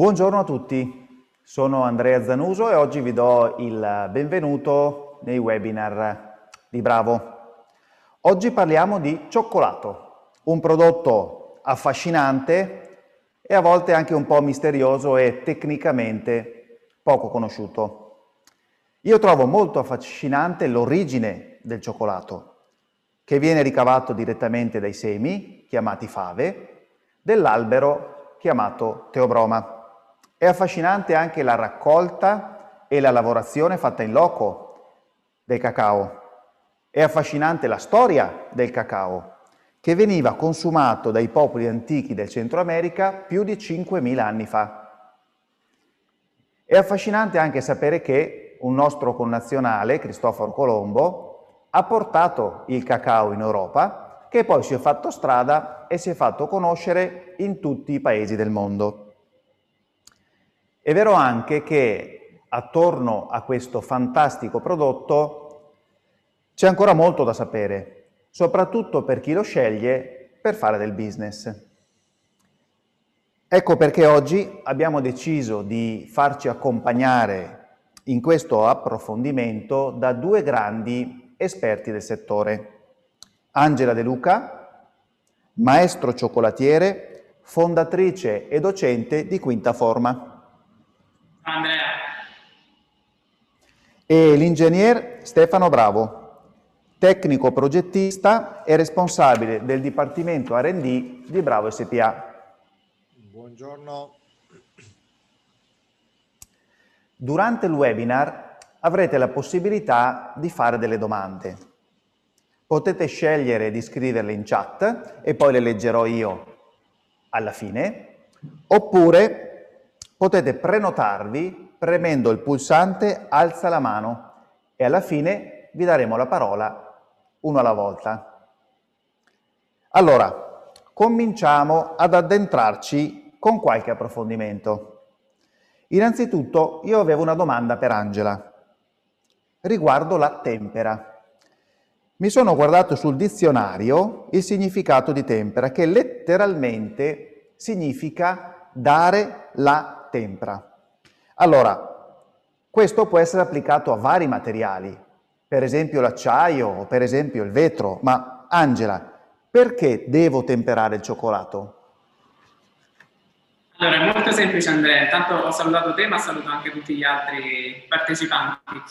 Buongiorno a tutti, sono Andrea Zanuso e oggi vi do il benvenuto nei webinar di Bravo. Oggi parliamo di cioccolato, un prodotto affascinante e a volte anche un po' misterioso e tecnicamente poco conosciuto. Io trovo molto affascinante l'origine del cioccolato, che viene ricavato direttamente dai semi, chiamati fave, dell'albero chiamato teobroma. È affascinante anche la raccolta e la lavorazione fatta in loco del cacao. È affascinante la storia del cacao, che veniva consumato dai popoli antichi del Centro America più di 5.000 anni fa. È affascinante anche sapere che un nostro connazionale, Cristoforo Colombo, ha portato il cacao in Europa, che poi si è fatto strada e si è fatto conoscere in tutti i paesi del mondo. È vero anche che attorno a questo fantastico prodotto c'è ancora molto da sapere, soprattutto per chi lo sceglie per fare del business. Ecco perché oggi abbiamo deciso di farci accompagnare in questo approfondimento da due grandi esperti del settore. Angela De Luca, maestro cioccolatiere, fondatrice e docente di Quinta Forma. Andrea. E l'ingegner Stefano Bravo, tecnico progettista e responsabile del Dipartimento R&D di Bravo SPA. Buongiorno. Durante il webinar avrete la possibilità di fare delle domande. Potete scegliere di scriverle in chat e poi le leggerò io alla fine, oppure potete prenotarvi premendo il pulsante alza la mano e alla fine vi daremo la parola uno alla volta. Allora, cominciamo ad addentrarci con qualche approfondimento. Innanzitutto io avevo una domanda per Angela riguardo la tempera. Mi sono guardato sul dizionario il significato di tempera che letteralmente significa dare la tempra. Allora, questo può essere applicato a vari materiali, per esempio l'acciaio o per esempio il vetro, ma Angela, perché devo temperare il cioccolato? Allora, è molto semplice Andrea, intanto ho salutato te ma saluto anche tutti gli altri partecipanti.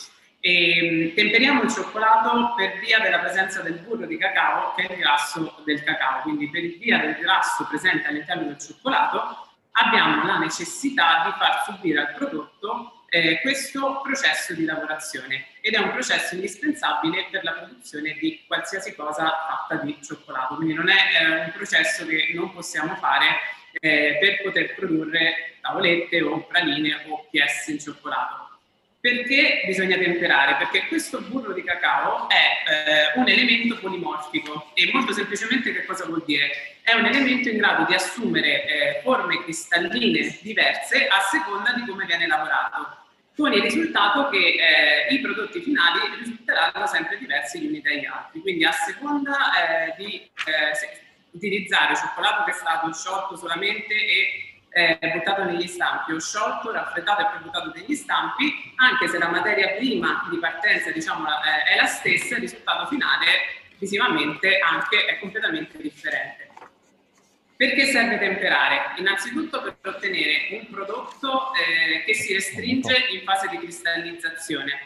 E, temperiamo il cioccolato per via della presenza del burro di cacao che è il grasso del cacao, quindi per via del grasso presente all'interno del cioccolato abbiamo la necessità di far subire al prodotto eh, questo processo di lavorazione ed è un processo indispensabile per la produzione di qualsiasi cosa fatta di cioccolato, quindi non è eh, un processo che non possiamo fare eh, per poter produrre tavolette o praline o PS in cioccolato. Perché bisogna temperare? Perché questo burro di cacao è eh, un elemento polimorfico e molto semplicemente che cosa vuol dire? È un elemento in grado di assumere eh, forme cristalline diverse a seconda di come viene lavorato, con il risultato che eh, i prodotti finali risulteranno sempre diversi gli uni dagli altri. Quindi a seconda eh, di eh, utilizzare cioccolato che è stato sciolto solamente e eh, buttato negli stampi o sciolto, raffreddato e poi buttato negli stampi, anche se la materia prima di partenza diciamo, eh, è la stessa, il risultato finale visivamente anche è completamente differente. Perché serve temperare? Innanzitutto per ottenere un prodotto eh, che si restringe in fase di cristallizzazione,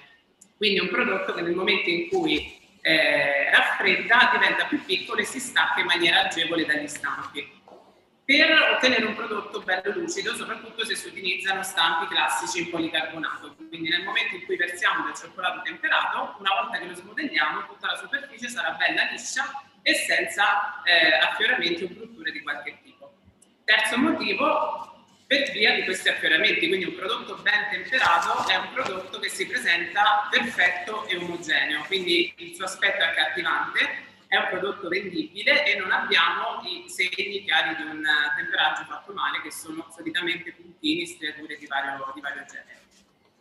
quindi un prodotto che nel momento in cui eh, raffredda diventa più piccolo e si stacca in maniera agevole dagli stampi per ottenere un prodotto bello lucido, soprattutto se si utilizzano stampi classici in policarbonato. Quindi nel momento in cui versiamo del cioccolato temperato, una volta che lo smodelliamo, tutta la superficie sarà bella liscia e senza eh, affioramenti o brutture di qualche tipo. Terzo motivo, per via di questi affioramenti, quindi un prodotto ben temperato è un prodotto che si presenta perfetto e omogeneo, quindi il suo aspetto è accattivante è un prodotto vendibile e non abbiamo i segni chiari di un temperaggio fatto male che sono solitamente puntini, striature di vario, di vario genere.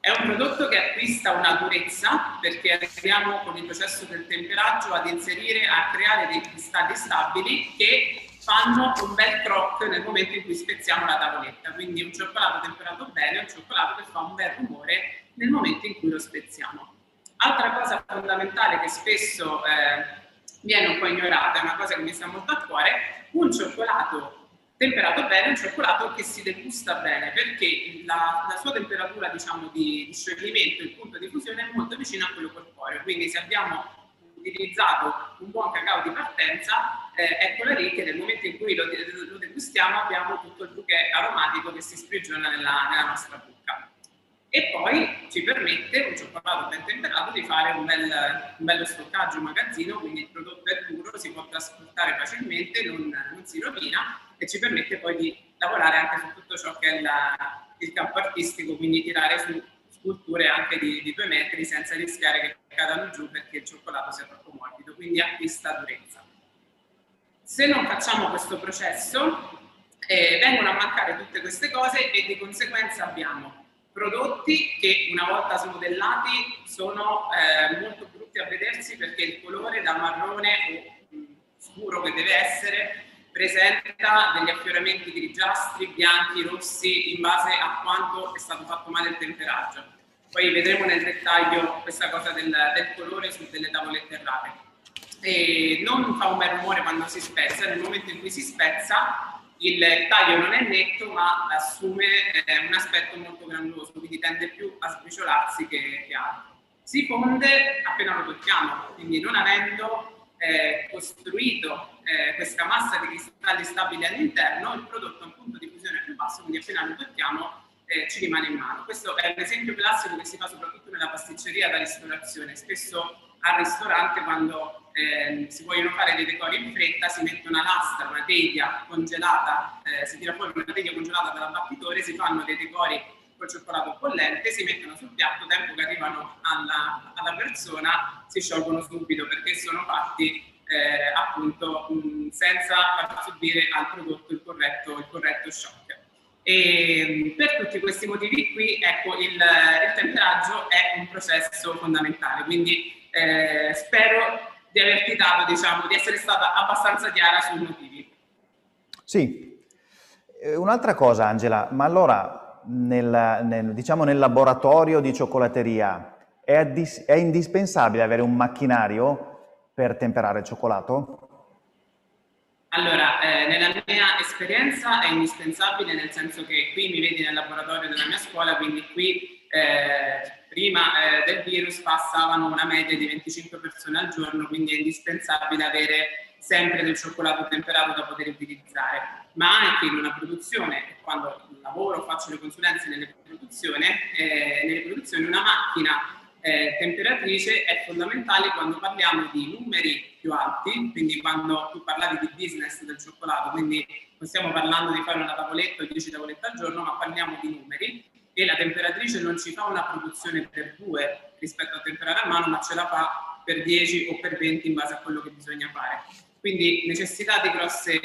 È un prodotto che acquista una durezza perché arriviamo con il processo del temperaggio ad inserire, a creare dei cristalli stabili che fanno un bel croc nel momento in cui spezziamo la tavoletta. Quindi un cioccolato temperato bene è un cioccolato che fa un bel rumore nel momento in cui lo spezziamo. Altra cosa fondamentale che spesso eh, viene un po' ignorata, è una cosa che mi sta molto a cuore, un cioccolato temperato bene un cioccolato che si degusta bene perché la, la sua temperatura diciamo, di, di, scioglimento, il punto di fusione è molto vicino a quello corporeo, quindi se abbiamo utilizzato un buon cacao di partenza, eh, eccola lì che nel momento in cui lo, lo degustiamo abbiamo tutto il bouquet aromatico che si sprigiona nella, nella nostra bocca e poi ci permette un cioccolato ben temperato di fare un, bel, un bello stoccaggio magazzino, quindi il prodotto è duro, si può trasportare facilmente, non, non, si rovina e ci permette poi di lavorare anche su tutto ciò che è la, il campo artistico, quindi tirare su sculture anche di, di due metri senza rischiare che cadano giù perché il cioccolato sia troppo morbido, quindi acquista durezza. Se non facciamo questo processo, eh, vengono a mancare tutte queste cose e di conseguenza abbiamo prodotti che una volta smodellati sono eh, molto brutti a vedersi perché il colore da marrone o mh, scuro che deve essere presenta degli affioramenti grigiastri, bianchi, rossi in base a quanto è stato fatto male il temperaggio. Poi vedremo nel dettaglio questa cosa del, del colore su delle tavolette errate. E non fa un bel rumore quando si spezza, nel momento in cui si spezza il taglio non è netto ma assume eh, un aspetto molto grandoso, quindi tende più a sbriciolarsi che, che altro. Si fonde appena lo tocchiamo, quindi non avendo eh, costruito eh, questa massa di cristalli stabili all'interno, il prodotto ha un punto di fusione più basso, quindi appena lo tocchiamo eh, ci rimane in mano. Questo è un esempio classico che si fa soprattutto nella pasticceria da ristorazione. Spesso al ristorante quando eh, si vogliono fare dei decori in fretta si mette una lastra, una teglia congelata, eh, si tira fuori una teglia congelata dall'abbattitore, si fanno dei decori col cioccolato bollente, si mettono sul piatto, tempo che arrivano alla, alla persona si sciolgono subito perché sono fatti eh, appunto mh, senza far subire al prodotto il corretto, il corretto shock. E per tutti questi motivi qui, ecco, il, il temperaggio è un processo fondamentale, quindi eh, spero di averti dato, diciamo, di essere stata abbastanza chiara sui motivi. Sì. Eh, un'altra cosa, Angela, ma allora nel, nel, diciamo nel laboratorio di cioccolateria è, addis- è indispensabile avere un macchinario per temperare il cioccolato? Allora, eh, nella mia esperienza è indispensabile nel senso che qui mi vedi nel laboratorio della mia scuola, quindi qui eh, prima eh, del virus passavano una media di 25 persone al giorno, quindi è indispensabile avere sempre del cioccolato temperato da poter utilizzare, ma anche in una produzione, quando lavoro, faccio le consulenze nelle produzioni, eh, nelle produzioni una macchina eh, temperatrice è fondamentale quando parliamo di numeri più alti, quindi quando tu parlavi di business del cioccolato, quindi non stiamo parlando di fare una tavoletta o 10 tavolette al giorno, ma parliamo di numeri e la temperatrice non ci fa una produzione per due rispetto a temperare a mano, ma ce la fa per 10 o per 20 in base a quello che bisogna fare. Quindi necessità di, grosse,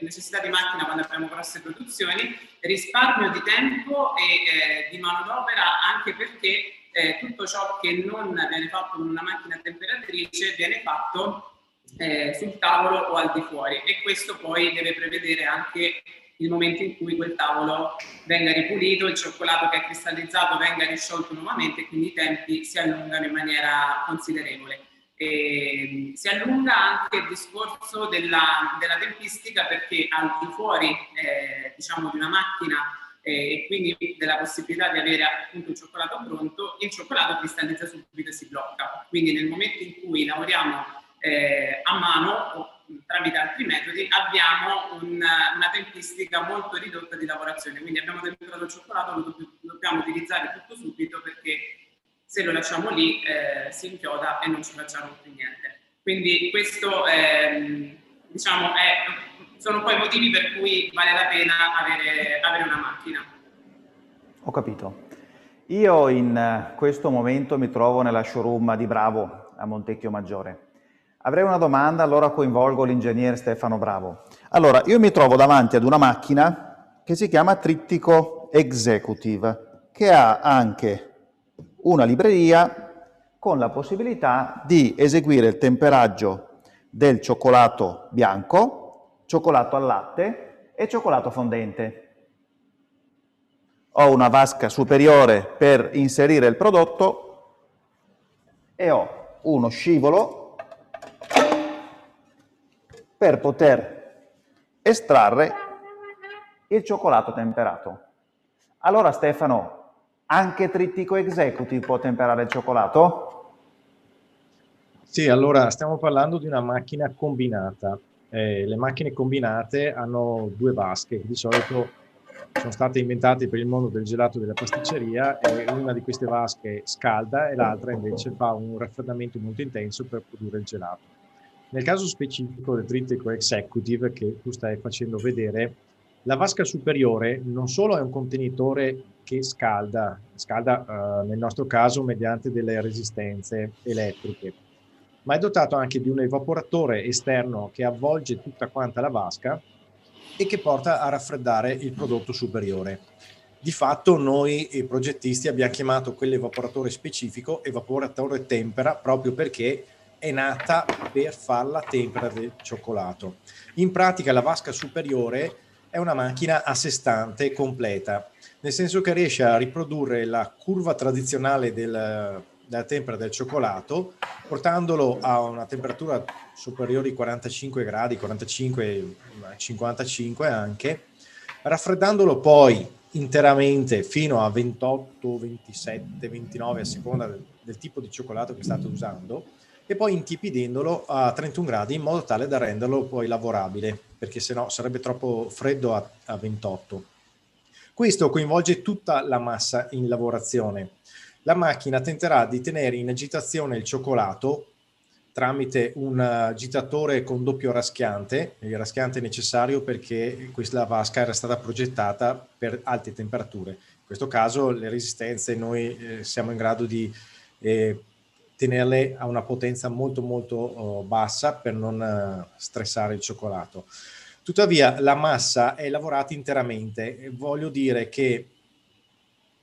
necessità di macchina quando abbiamo grosse produzioni, risparmio di tempo e eh, di manodopera anche perché eh, tutto ciò che non viene fatto con una macchina temperatrice viene fatto eh, sul tavolo o al di fuori e questo poi deve prevedere anche il momento in cui quel tavolo venga ripulito, il cioccolato che è cristallizzato venga risciolto nuovamente quindi i tempi si allungano in maniera considerevole. E si allunga anche il discorso della, della tempistica perché al di fuori eh, diciamo, di una macchina eh, e quindi della possibilità di avere appunto il cioccolato pronto, il cioccolato cristallizza subito e si blocca. Quindi nel momento in cui lavoriamo eh, a mano tramite altri metodi abbiamo un, una tempistica molto ridotta di lavorazione, quindi abbiamo temperato il cioccolato, lo dobbiamo utilizzare tutto subito perché se lo lasciamo lì eh, si inchioda e non ci facciamo più niente. Quindi questo eh, diciamo, è, sono poi i motivi per cui vale la pena avere, avere una macchina. Ho capito. Io in questo momento mi trovo nella showroom di Bravo a Montecchio Maggiore Avrei una domanda, allora coinvolgo l'ingegnere Stefano Bravo. Allora, io mi trovo davanti ad una macchina che si chiama Trittico Executive, che ha anche una libreria con la possibilità di eseguire il temperaggio del cioccolato bianco, cioccolato al latte e cioccolato fondente. Ho una vasca superiore per inserire il prodotto e ho uno scivolo per poter estrarre il cioccolato temperato. Allora Stefano, anche Trittico Executive può temperare il cioccolato? Sì, allora stiamo parlando di una macchina combinata. Eh, le macchine combinate hanno due vasche, di solito sono state inventate per il mondo del gelato e della pasticceria e una di queste vasche scalda e l'altra invece fa un raffreddamento molto intenso per produrre il gelato. Nel caso specifico del Trittico Executive che tu stai facendo vedere, la vasca superiore non solo è un contenitore che scalda, scalda uh, nel nostro caso mediante delle resistenze elettriche, ma è dotato anche di un evaporatore esterno che avvolge tutta quanta la vasca e che porta a raffreddare il prodotto superiore. Di fatto noi progettisti abbiamo chiamato quell'evaporatore specifico evaporatore tempera proprio perché è nata per far la tempera del cioccolato. In pratica la vasca superiore è una macchina a sé stante completa, nel senso che riesce a riprodurre la curva tradizionale del, della tempera del cioccolato, portandolo a una temperatura superiore ai 45 gradi, 45, 55 anche, raffreddandolo poi interamente fino a 28, 27, 29 a seconda del, del tipo di cioccolato che state usando e poi intipidendolo a 31 gradi in modo tale da renderlo poi lavorabile, perché sennò sarebbe troppo freddo a, a 28. Questo coinvolge tutta la massa in lavorazione. La macchina tenterà di tenere in agitazione il cioccolato tramite un agitatore con doppio raschiante, il raschiante necessario perché questa vasca era stata progettata per alte temperature. In questo caso le resistenze noi eh, siamo in grado di eh, tenerle a una potenza molto molto oh, bassa per non uh, stressare il cioccolato. Tuttavia la massa è lavorata interamente, voglio dire che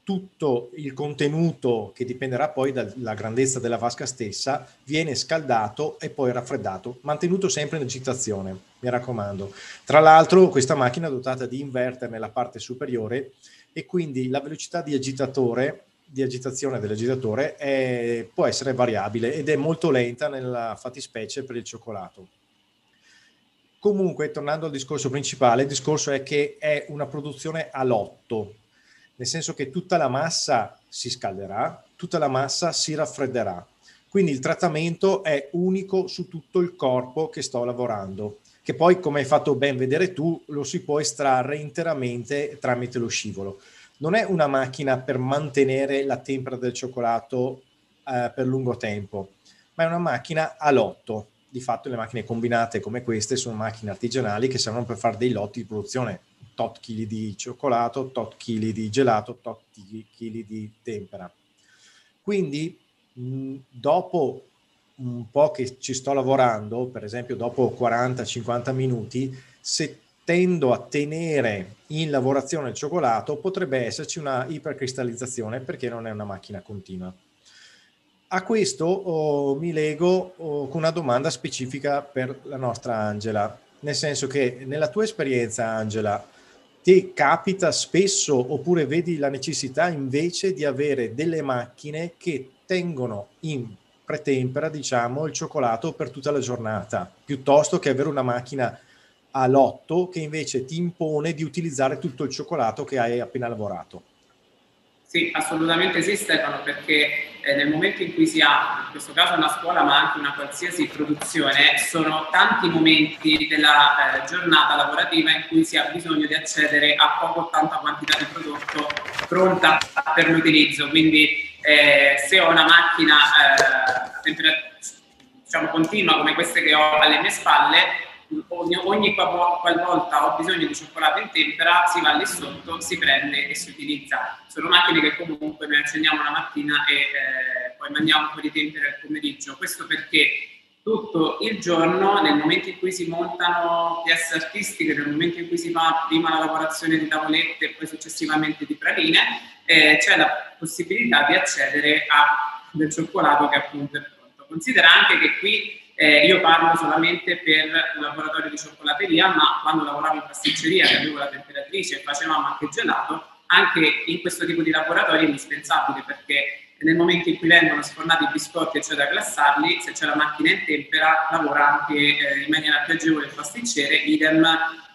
tutto il contenuto che dipenderà poi dalla grandezza della vasca stessa viene scaldato e poi raffreddato, mantenuto sempre in agitazione, mi raccomando. Tra l'altro questa macchina è dotata di inverter nella parte superiore e quindi la velocità di agitatore di agitazione dell'agitatore è, può essere variabile ed è molto lenta nella fattispecie per il cioccolato. Comunque, tornando al discorso principale, il discorso è che è una produzione a lotto, nel senso che tutta la massa si scalderà, tutta la massa si raffredderà. Quindi il trattamento è unico su tutto il corpo che sto lavorando, che poi, come hai fatto ben vedere tu, lo si può estrarre interamente tramite lo scivolo non è una macchina per mantenere la tempera del cioccolato eh, per lungo tempo, ma è una macchina a lotto. Di fatto le macchine combinate come queste sono macchine artigianali che servono per fare dei lotti di produzione, tot chili di cioccolato, tot chili di gelato, tot chili di tempera. Quindi mh, dopo un po' che ci sto lavorando, per esempio dopo 40-50 minuti, se tendo a tenere in lavorazione il cioccolato, potrebbe esserci una ipercristallizzazione perché non è una macchina continua. A questo oh, mi lego oh, con una domanda specifica per la nostra Angela, nel senso che nella tua esperienza, Angela, ti capita spesso oppure vedi la necessità invece di avere delle macchine che tengono in pretempera, diciamo, il cioccolato per tutta la giornata, piuttosto che avere una macchina a lotto che invece ti impone di utilizzare tutto il cioccolato che hai appena lavorato. Sì, assolutamente sì Stefano, perché eh, nel momento in cui si ha, in questo caso una scuola ma anche una qualsiasi produzione, sono tanti momenti della eh, giornata lavorativa in cui si ha bisogno di accedere a poco o tanta quantità di prodotto pronta per l'utilizzo. Quindi eh, se ho una macchina eh, diciamo, continua come queste che ho alle mie spalle, ogni, ogni qualvolta ho bisogno di cioccolato in tempera si va lì sotto, si prende e si utilizza. Sono macchine che comunque noi accendiamo la mattina e eh, poi mandiamo un po' di tempera il pomeriggio. Questo perché tutto il giorno, nel momento in cui si montano pièce artistiche, nel momento in cui si fa prima la lavorazione di tavolette e poi successivamente di praline, eh, c'è la possibilità di accedere a del cioccolato che appunto è pronto. Considera anche che qui Eh, io parlo solamente per un laboratorio di cioccolateria, ma quando lavoravo in pasticceria, che avevo la temperatrice e facevamo anche gelato, anche in questo tipo di laboratorio è indispensabile perché nel momento in cui vengono sfornati i biscotti e c'è da glassarli, se c'è la macchina in tempera, lavora anche eh, in maniera più agevole il pasticcere, idem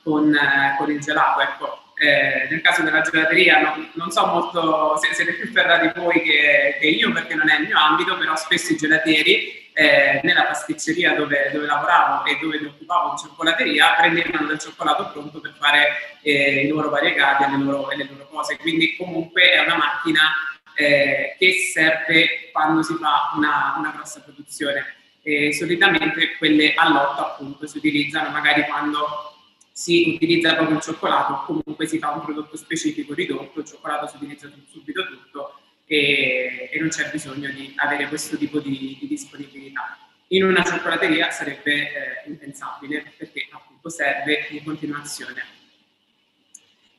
con, eh, con il gelato. Ecco, eh, nel caso della gelateria non, non, so molto se siete più ferrati voi che, che, io perché non è il mio ambito, però spesso i gelatieri eh, nella pasticceria dove, dove, lavoravo e dove mi occupavo di cioccolateria prendevano del cioccolato pronto per fare eh, i loro variegati e le loro, le loro cose. Quindi comunque è una macchina eh, che serve quando si fa una, una grossa produzione. E solitamente quelle a lotto appunto si utilizzano magari quando si utilizza proprio il cioccolato, comunque si fa un prodotto specifico ridotto, il cioccolato si utilizza subito tutto e, e non c'è bisogno di avere questo tipo di, di disponibilità. In una cioccolateria sarebbe eh, impensabile perché appunto serve in continuazione.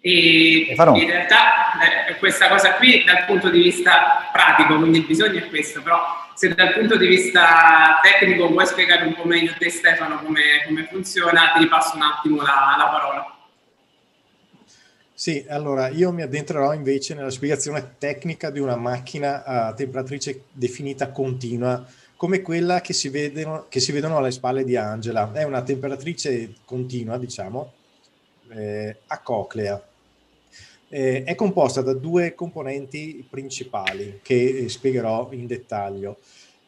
E in realtà eh, questa cosa qui dal punto di vista pratico, quindi il bisogno è questo, però se dal punto di vista tecnico vuoi spiegare un po' meglio te Stefano come, come funziona, ti ripasso un attimo la, la parola. Sì, allora io mi addentrerò invece nella spiegazione tecnica di una macchina a temperatrice definita continua, come quella che si, vedono, che si vedono alle spalle di Angela. È una temperatrice continua, diciamo, eh, a coclea eh, è composta da due componenti principali che eh, spiegherò in dettaglio.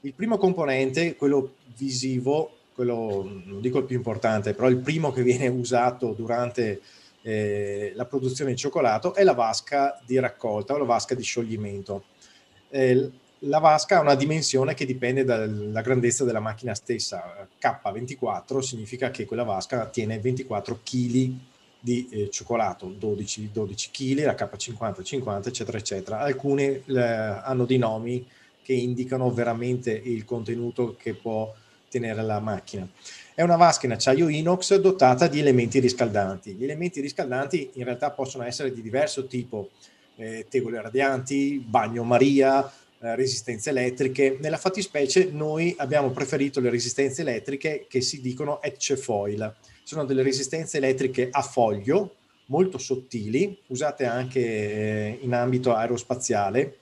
Il primo componente, quello visivo, quello non dico il più importante, però il primo che viene usato durante eh, la produzione di cioccolato è la vasca di raccolta o la vasca di scioglimento. Eh, la vasca ha una dimensione che dipende dalla grandezza della macchina stessa. K24 significa che quella vasca tiene 24 kg di eh, cioccolato, 12, 12 kg, la K50, 50, eccetera, eccetera. Alcune eh, hanno dei nomi che indicano veramente il contenuto che può tenere la macchina. È una vasca in acciaio inox dotata di elementi riscaldanti. Gli elementi riscaldanti in realtà possono essere di diverso tipo, eh, tegole radianti, bagnomaria, eh, resistenze elettriche. Nella fattispecie noi abbiamo preferito le resistenze elettriche che si dicono etch foil sono delle resistenze elettriche a foglio molto sottili, usate anche eh, in ambito aerospaziale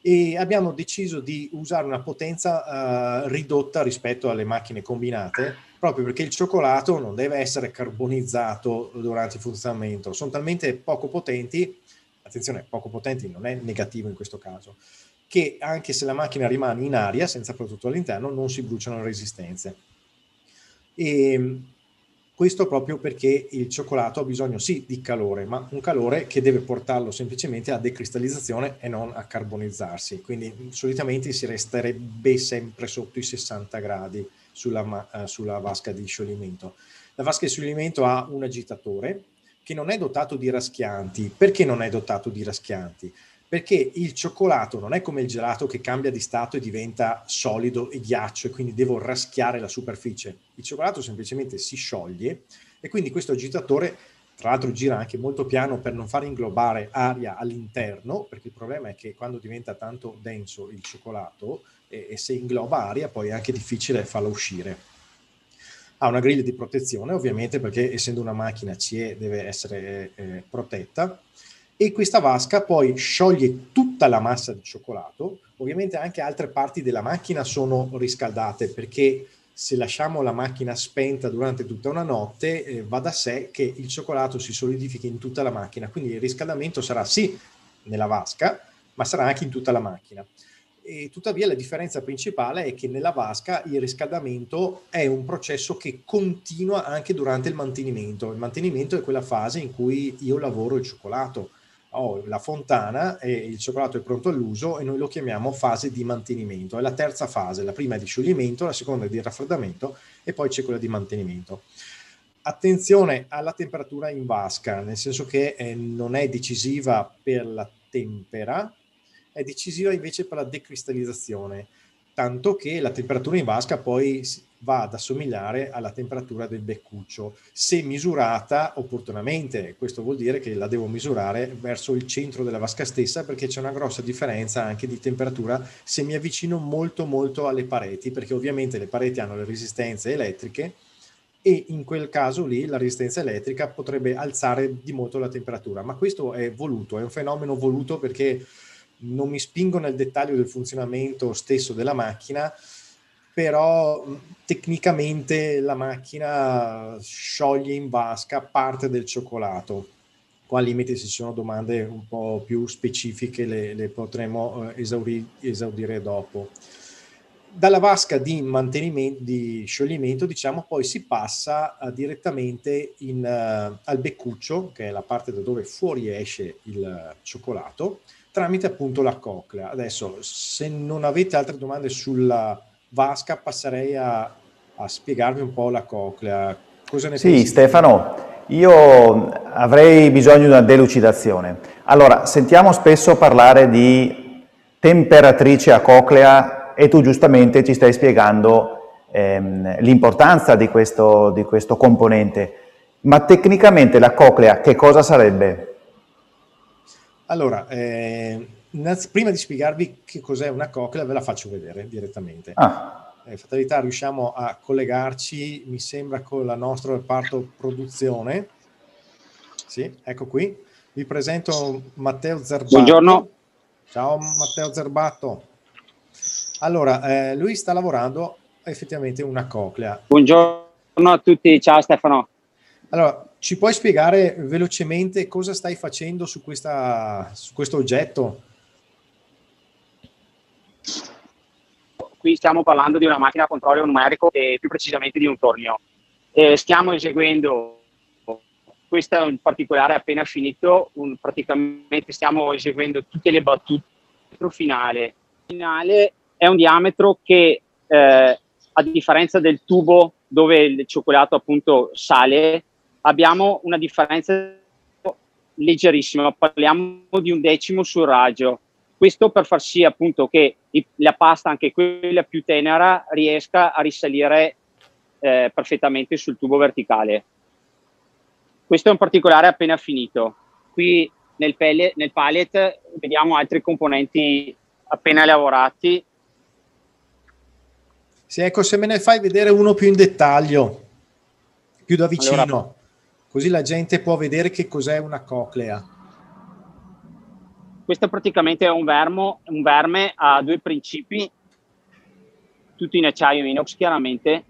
e abbiamo deciso di usare una potenza uh, ridotta rispetto alle macchine combinate proprio perché il cioccolato non deve essere carbonizzato durante il funzionamento, sono talmente poco potenti, attenzione, poco potenti non è negativo in questo caso, che anche se la macchina rimane in aria senza prodotto all'interno non si bruciano le resistenze. E questo proprio perché il cioccolato ha bisogno sì di calore, ma un calore che deve portarlo semplicemente a decristallizzazione e non a carbonizzarsi. Quindi solitamente si resterebbe sempre sotto i 60 gradi sulla, uh, sulla vasca di scioglimento. La vasca di scioglimento ha un agitatore che non è dotato di raschianti. Perché non è dotato di raschianti? Perché il cioccolato non è come il gelato che cambia di stato e diventa solido e ghiaccio e quindi devo raschiare la superficie. Il cioccolato semplicemente si scioglie e quindi questo agitatore tra l'altro gira anche molto piano per non far inglobare aria all'interno, perché il problema è che quando diventa tanto denso il cioccolato e, e se ingloba aria poi è anche difficile farlo uscire. Ha una griglia di protezione ovviamente perché essendo una macchina CE deve essere eh, protetta e questa vasca poi scioglie tutta la massa di cioccolato. Ovviamente anche altre parti della macchina sono riscaldate perché se lasciamo la macchina spenta durante tutta una notte eh, va da sé che il cioccolato si solidifichi in tutta la macchina, quindi il riscaldamento sarà sì nella vasca, ma sarà anche in tutta la macchina. E tuttavia la differenza principale è che nella vasca il riscaldamento è un processo che continua anche durante il mantenimento. Il mantenimento è quella fase in cui io lavoro il cioccolato ho la fontana e il cioccolato è pronto all'uso e noi lo chiamiamo fase di mantenimento. È la terza fase, la prima è di scioglimento, la seconda è di raffreddamento e poi c'è quella di mantenimento. Attenzione alla temperatura in vasca, nel senso che eh, non è decisiva per la tempera, è decisiva invece per la decristallizzazione. Tanto che la temperatura in vasca poi va ad assomigliare alla temperatura del beccuccio, se misurata opportunamente. Questo vuol dire che la devo misurare verso il centro della vasca stessa perché c'è una grossa differenza anche di temperatura se mi avvicino molto molto alle pareti, perché ovviamente le pareti hanno le resistenze elettriche e in quel caso lì la resistenza elettrica potrebbe alzare di molto la temperatura, ma questo è voluto, è un fenomeno voluto perché non mi spingo nel dettaglio del funzionamento stesso della macchina, però tecnicamente la macchina scioglie in vasca parte del cioccolato. Qua al limite se ci sono domande un po' più specifiche le, le potremo eh, esauri, esaudire dopo. Dalla vasca di mantenimento, di scioglimento, diciamo, poi si passa uh, direttamente in, uh, al beccuccio, che è la parte da dove fuoriesce il cioccolato, tramite appunto la coclea. Adesso, se non avete altre domande sulla vasca passerei a, a spiegarvi un po' la coclea. Cosa ne sì, pensi? Stefano, io avrei bisogno di una delucidazione. Allora, sentiamo spesso parlare di temperatrice a coclea e tu giustamente ci stai spiegando ehm, l'importanza di questo, di questo componente, ma tecnicamente la coclea che cosa sarebbe? Allora, eh, prima di spiegarvi che cos'è una coclea, ve la faccio vedere direttamente. Ah. Eh, fatalità riusciamo a collegarci, mi sembra, con la nostra reparto produzione. Sì, ecco qui. Vi presento Matteo Zerbato. Buongiorno. Ciao Matteo Zerbato. Allora, eh, lui sta lavorando effettivamente una coclea. Buongiorno a tutti, ciao Stefano. Allora, ci puoi spiegare velocemente cosa stai facendo su, questa, su questo oggetto? qui stiamo parlando di una macchina a controllo numerico e più precisamente di un tornio. Eh, stiamo eseguendo, questo in particolare appena finito, un, praticamente stiamo eseguendo tutte le battute finale. Finale è un diametro che eh, a differenza del tubo dove il cioccolato appunto sale, abbiamo una differenza leggerissima, parliamo di un decimo sul raggio questo per far sì appunto che la pasta, anche quella più tenera, riesca a risalire eh, perfettamente sul tubo verticale. Questo in particolare è appena finito. Qui nel, pellet, nel pallet vediamo altri componenti appena lavorati. Sì, ecco, se me ne fai vedere uno più in dettaglio, più da vicino, allora, così la gente può vedere che cos'è una coclea. Questo praticamente è un, vermo, un verme a due principi, tutti in acciaio inox chiaramente.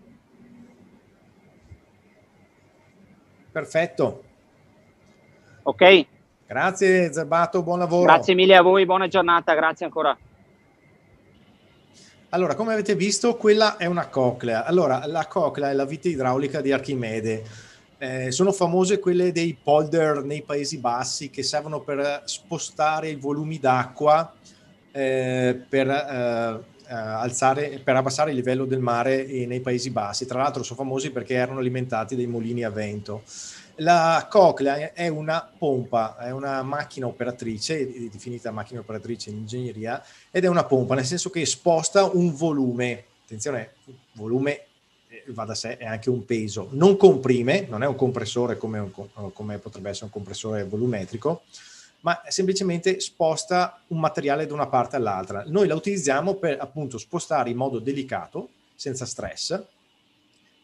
Perfetto. Ok. Grazie Zerbato, buon lavoro. Grazie mille a voi, buona giornata, grazie ancora. Allora, come avete visto, quella è una coclea. Allora, la coclea è la vite idraulica di Archimede eh, sono famose quelle dei polder nei Paesi Bassi che servono per spostare i volumi d'acqua eh, per, eh, eh alzare, per abbassare il livello del mare nei Paesi Bassi. Tra l'altro sono famosi perché erano alimentati dai molini a vento. La coclea è una pompa, è una macchina operatrice, definita macchina operatrice in ingegneria, ed è una pompa, nel senso che sposta un volume, attenzione, volume va da sé, è anche un peso. Non comprime, non è un compressore come, un, come potrebbe essere un compressore volumetrico, ma semplicemente sposta un materiale da una parte all'altra. Noi la utilizziamo per appunto spostare in modo delicato, senza stress,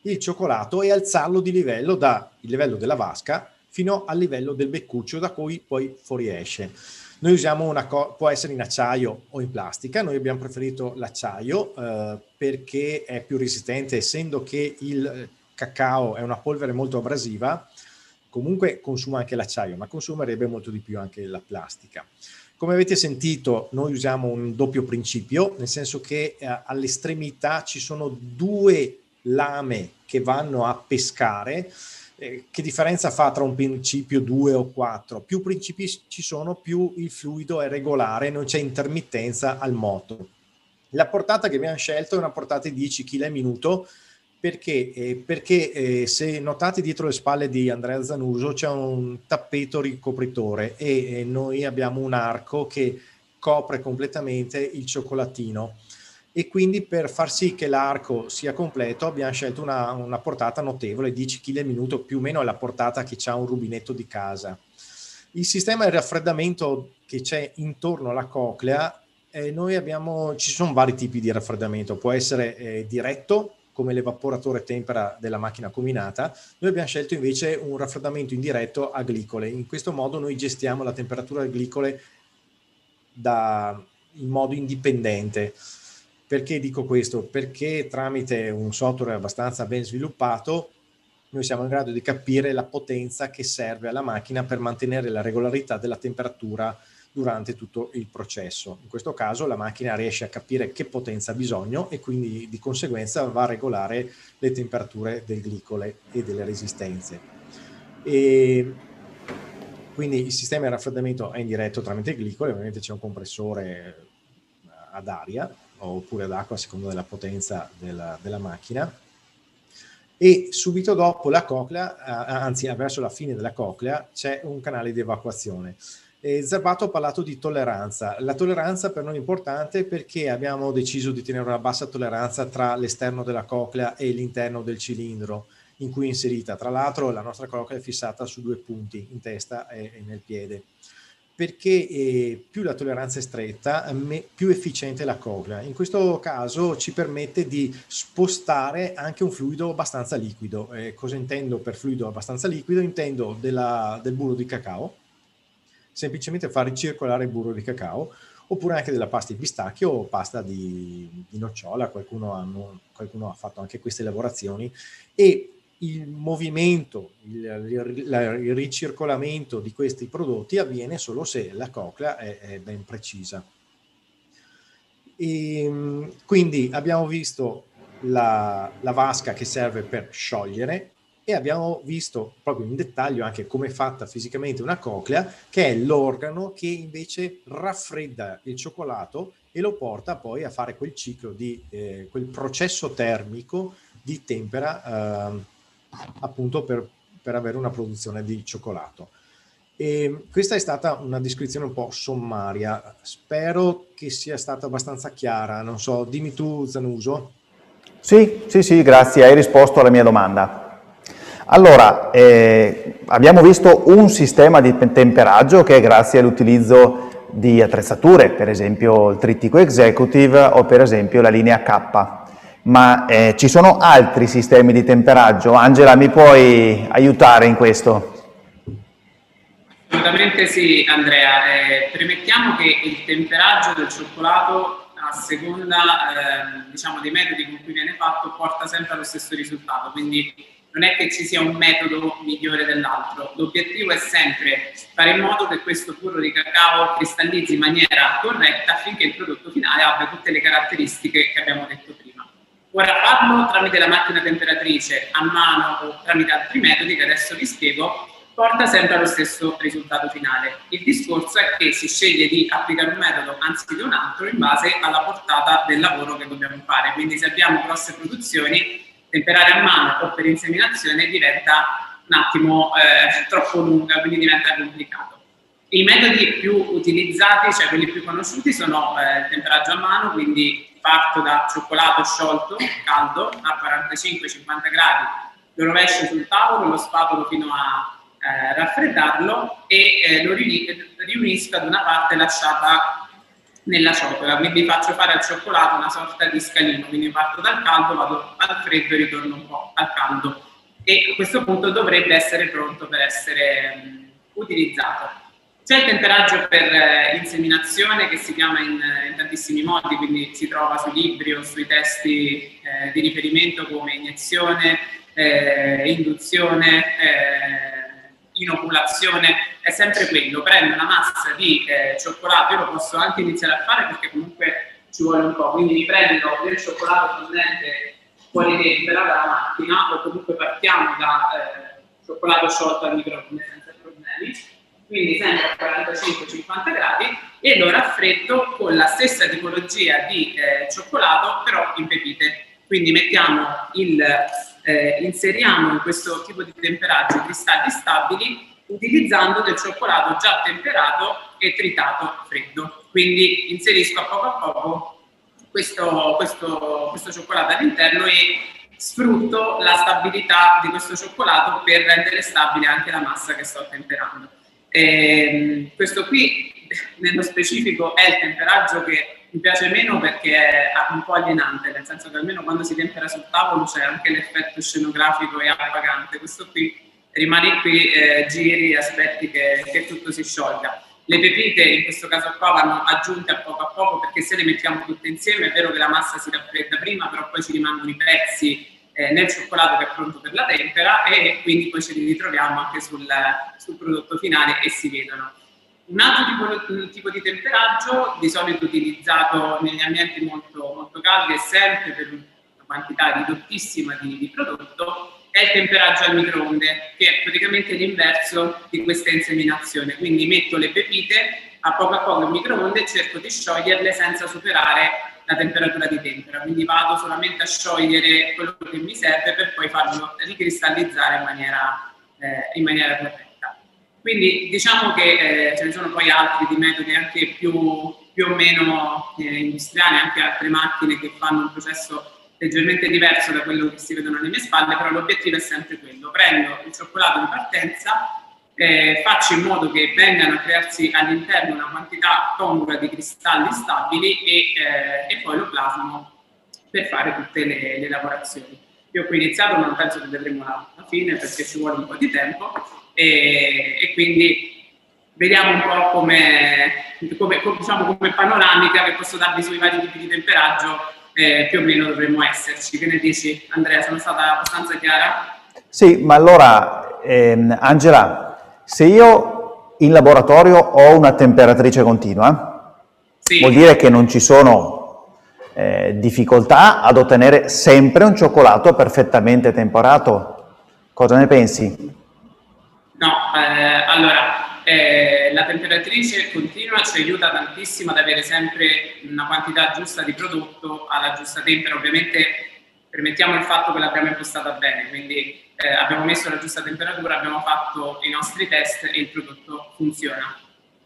il cioccolato e alzarlo di livello dal livello della vasca fino al livello del beccuccio da cui poi fuoriesce. Noi usiamo una co- può essere in acciaio o in plastica, noi abbiamo preferito l'acciaio eh, perché è più resistente, essendo che il eh, cacao è una polvere molto abrasiva, comunque consuma anche l'acciaio, ma consumerebbe molto di più anche la plastica. Come avete sentito, noi usiamo un doppio principio, nel senso che eh, all'estremità ci sono due lame che vanno a pescare eh, che differenza fa tra un principio, due o quattro? Più principi ci sono, più il fluido è regolare, non c'è intermittenza al moto. La portata che abbiamo scelto è una portata di 10 kg al minuto perché, eh, perché eh, se notate dietro le spalle di Andrea Zanuso c'è un tappeto ricopritore e noi abbiamo un arco che copre completamente il cioccolatino e quindi per far sì che l'arco sia completo abbiamo scelto una, una portata notevole, 10 kg al minuto, più o meno è la portata che ha un rubinetto di casa. Il sistema di raffreddamento che c'è intorno alla coclea, eh, abbiamo, ci sono vari tipi di raffreddamento, può essere eh, diretto, come l'evaporatore tempera della macchina combinata, noi abbiamo scelto invece un raffreddamento indiretto a glicole. In questo modo noi gestiamo la temperatura del glicole da, in modo indipendente. Perché dico questo? Perché tramite un software abbastanza ben sviluppato noi siamo in grado di capire la potenza che serve alla macchina per mantenere la regolarità della temperatura durante tutto il processo. In questo caso la macchina riesce a capire che potenza ha bisogno e quindi di conseguenza va a regolare le temperature del glicole e delle resistenze. E quindi il sistema di raffreddamento è indiretto tramite glicole, ovviamente c'è un compressore ad aria oppure ad acqua a seconda della potenza della, della macchina e subito dopo la coclea, anzi verso la fine della coclea, c'è un canale di evacuazione. Zerbato ha parlato di tolleranza. La tolleranza per noi è importante perché abbiamo deciso di tenere una bassa tolleranza tra l'esterno della coclea e l'interno del cilindro in cui è inserita. Tra l'altro la nostra coclea è fissata su due punti, in testa e, e nel piede perché eh, più la tolleranza è stretta, me, più efficiente è la coclea. In questo caso ci permette di spostare anche un fluido abbastanza liquido. Eh, cosa intendo per fluido abbastanza liquido? Intendo della, del burro di cacao, semplicemente far ricircolare il burro di cacao, oppure anche della pasta di pistacchio o pasta di, di nocciola, qualcuno, hanno, qualcuno ha fatto anche queste lavorazioni, e il movimento, il, il, ricircolamento di questi prodotti avviene solo se la coclea è, è ben precisa. E, ehm, quindi abbiamo visto la, la, vasca che serve per sciogliere e abbiamo visto proprio in dettaglio anche come è fatta fisicamente una coclea, che è l'organo che invece raffredda il cioccolato e lo porta poi a fare quel ciclo di eh, quel processo termico di tempera eh, appunto per, per avere una produzione di cioccolato. E questa è stata una descrizione un po' sommaria, spero che sia stata abbastanza chiara, non so, dimmi tu Zanuso. Sì, sì, sì, grazie, hai risposto alla mia domanda. Allora, eh, abbiamo visto un sistema di temperaggio che grazie all'utilizzo di attrezzature, per esempio il trittico executive o per esempio la linea K ma eh, ci sono altri sistemi di temperaggio. Angela, mi puoi aiutare in questo? Assolutamente sì, Andrea. Eh, premettiamo che il temperaggio del cioccolato, a seconda eh, diciamo, dei metodi con cui viene fatto, porta sempre allo stesso risultato. Quindi non è che ci sia un metodo migliore dell'altro. L'obiettivo è sempre fare in modo che questo burro di cacao cristallizzi in maniera corretta affinché il prodotto finale abbia tutte le caratteristiche che abbiamo detto prima. Ora farlo tramite la macchina temperatrice a mano o tramite altri metodi che adesso vi spiego porta sempre allo stesso risultato finale. Il discorso è che si sceglie di applicare un metodo anziché un altro in base alla portata del lavoro che dobbiamo fare. Quindi se abbiamo grosse produzioni, temperare a mano o per inseminazione diventa un attimo eh, troppo lunga, quindi diventa complicato. I metodi più utilizzati, cioè quelli più conosciuti, sono eh, il temperaggio a mano, quindi parto da cioccolato sciolto, caldo, a 45-50 gradi, lo rovescio sul tavolo, lo spatolo fino a eh, raffreddarlo e eh, lo riunisco ad una parte lasciata nella ciotola, quindi faccio fare al cioccolato una sorta di scalino, quindi parto dal caldo, vado al freddo e ritorno un po' al caldo. E a questo punto dovrebbe essere pronto per essere um, utilizzato. C'è il temperaggio per eh, inseminazione che si chiama in, eh, in, tantissimi modi, quindi si trova sui libri o sui testi eh, di riferimento come iniezione, eh, induzione, eh, inoculazione, è sempre quello. Prendo una massa di eh, cioccolato, io lo posso anche iniziare a fare perché comunque ci vuole un po', quindi mi prendo del cioccolato fondente fuori tempera dalla macchina o comunque partiamo da cioccolato sciolto al microfono senza problemi quindi sempre a 45-50 gradi, e lo raffreddo con la stessa tipologia di eh, cioccolato, però in pepite. Quindi mettiamo il, eh, inseriamo in questo tipo di temperaggio cristalli stabili utilizzando del cioccolato già temperato e tritato freddo. Quindi inserisco a poco a poco questo, questo, questo cioccolato all'interno e sfrutto la stabilità di questo cioccolato per rendere stabile anche la massa che sto temperando. E, ehm, questo qui, nello specifico, è il temperaggio che mi piace meno perché è un po' alienante, nel senso che almeno quando si tempera sul tavolo c'è anche l'effetto scenografico e appagante. Questo qui rimani qui, eh, giri, aspetti che, che tutto si sciolga. Le pepite in questo caso qua vanno aggiunte a poco a poco perché se le mettiamo tutte insieme è vero che la massa si raffredda prima, però poi ci rimangono i pezzi eh, nel cioccolato che è pronto per la tempera e quindi poi ce li ritroviamo anche sul, sul prodotto finale e si vedono. Un altro tipo, tipo, di temperaggio, di solito utilizzato negli ambienti molto, molto caldi e sempre per una quantità ridottissima di, di prodotto, è il temperaggio al microonde, che è praticamente l'inverso di questa inseminazione. Quindi metto le pepite a poco a poco in microonde e cerco di scioglierle senza superare la temperatura di tempera, quindi vado solamente a sciogliere quello che mi serve per poi farlo ricristallizzare in maniera, eh, in maniera corretta. Quindi diciamo che eh, ce ne sono poi altri di metodi anche più, più o meno eh, industriali, anche altre macchine che fanno un processo leggermente diverso da quello che si vedono alle mie spalle, però l'obiettivo è sempre quello. Prendo il cioccolato di partenza, eh, faccio in modo che vengano a crearsi all'interno una quantità congrua di cristalli stabili e, eh, e poi lo plasmo per fare tutte le, le, lavorazioni. Io ho qui iniziato, ma non penso che vedremo la, la fine perché ci vuole un po' di tempo e, e quindi vediamo un po' come, come, diciamo, come panoramica che posso darvi sui vari tipi di temperaggio eh, più o meno dovremmo esserci. Che ne dici Andrea? Sono stata abbastanza chiara? Sì, ma allora ehm, Angela, se io in laboratorio ho una temperatrice continua, sì. vuol dire che non ci sono eh, difficoltà ad ottenere sempre un cioccolato perfettamente temperato. Cosa ne pensi? No, eh, allora eh, la temperatrice continua ci aiuta tantissimo ad avere sempre una quantità giusta di prodotto alla giusta temperatura. Ovviamente permettiamo il fatto che l'abbiamo impostata bene, quindi eh, abbiamo messo la giusta temperatura, abbiamo fatto i nostri test e il prodotto funziona.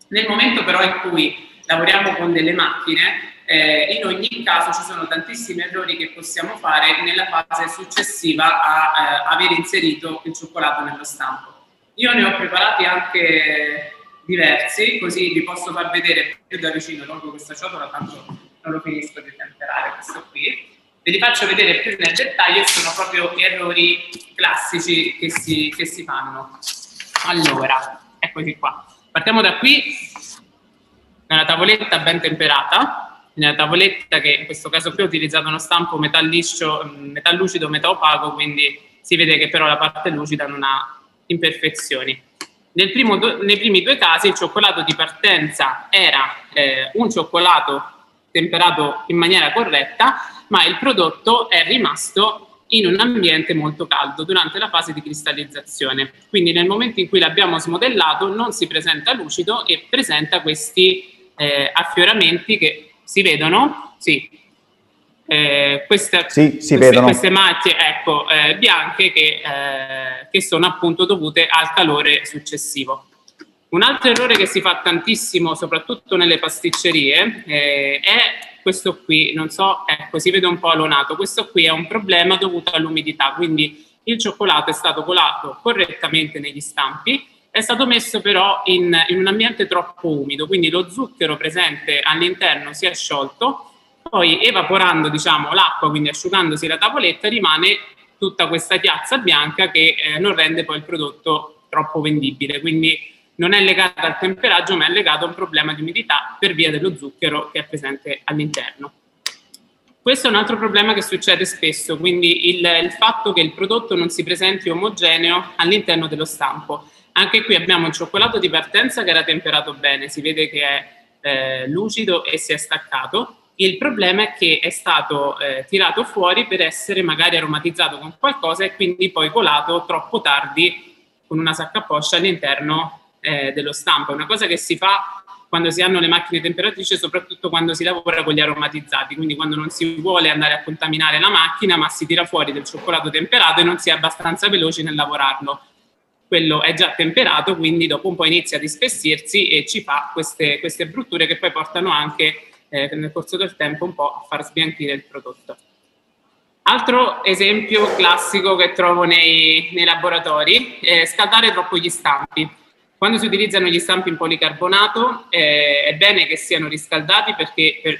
Nel momento però in cui lavoriamo con delle macchine, eh, in ogni caso ci sono tantissimi errori che possiamo fare nella fase successiva a eh, aver inserito il cioccolato nello stampo. Io ne ho preparati anche diversi, così vi posso far vedere più da vicino, tolgo questa ciotola, tanto non lo finisco di temperare questo qui. Ve li faccio vedere più nel dettaglio sono proprio errori classici che si, che si fanno. Allora, eccoci qua. Partiamo da qui, nella tavoletta ben temperata, nella tavoletta che in questo caso qui ho utilizzato uno stampo metà liscio, metà lucido, metà opaco, quindi si vede che però la parte lucida non ha imperfezioni. Nel primo, nei primi due casi il cioccolato di partenza era eh, un cioccolato temperato in maniera corretta, ma il prodotto è rimasto in un ambiente molto caldo durante la fase di cristallizzazione. Quindi nel momento in cui l'abbiamo smodellato non si presenta lucido e presenta questi eh, affioramenti che si vedono, sì, eh, queste, sì, queste, queste, macchie ecco, eh, bianche che, eh, che, sono appunto dovute al calore successivo. Un altro errore che si fa tantissimo, soprattutto nelle pasticcerie, eh, è questo qui, non so, ecco, si vede un po' alonato, questo qui è un problema dovuto all'umidità, quindi il cioccolato è stato colato correttamente negli stampi, è stato messo però in, in un ambiente troppo umido, quindi lo zucchero presente all'interno si è sciolto. Poi evaporando diciamo, l'acqua, quindi asciugandosi la tavoletta, rimane tutta questa chiazza bianca che eh, non rende poi il prodotto troppo vendibile. Quindi non è legata al temperaggio, ma è legata a un problema di umidità per via dello zucchero che è presente all'interno. Questo è un altro problema che succede spesso, quindi il, il fatto che il prodotto non si presenti omogeneo all'interno dello stampo. Anche qui abbiamo il cioccolato di partenza che era temperato bene, si vede che è eh, lucido e si è staccato, il problema è che è stato eh, tirato fuori per essere magari aromatizzato con qualcosa e quindi poi colato troppo tardi con una sacca poscia all'interno eh, dello stampo. È una cosa che si fa quando si hanno le macchine temperatrici, soprattutto quando si lavora con gli aromatizzati, quindi quando non si vuole andare a contaminare la macchina, ma si tira fuori del cioccolato temperato e non si è abbastanza veloci nel lavorarlo. Quello è già temperato, quindi dopo un po' inizia a dispessirsi e ci fa queste, queste brutture che poi portano anche eh, nel corso del tempo un po' a far sbianchire il prodotto. Altro esempio classico che trovo nei, nei laboratori è scaldare troppo gli stampi. Quando si utilizzano gli stampi in policarbonato eh, è bene che siano riscaldati perché per,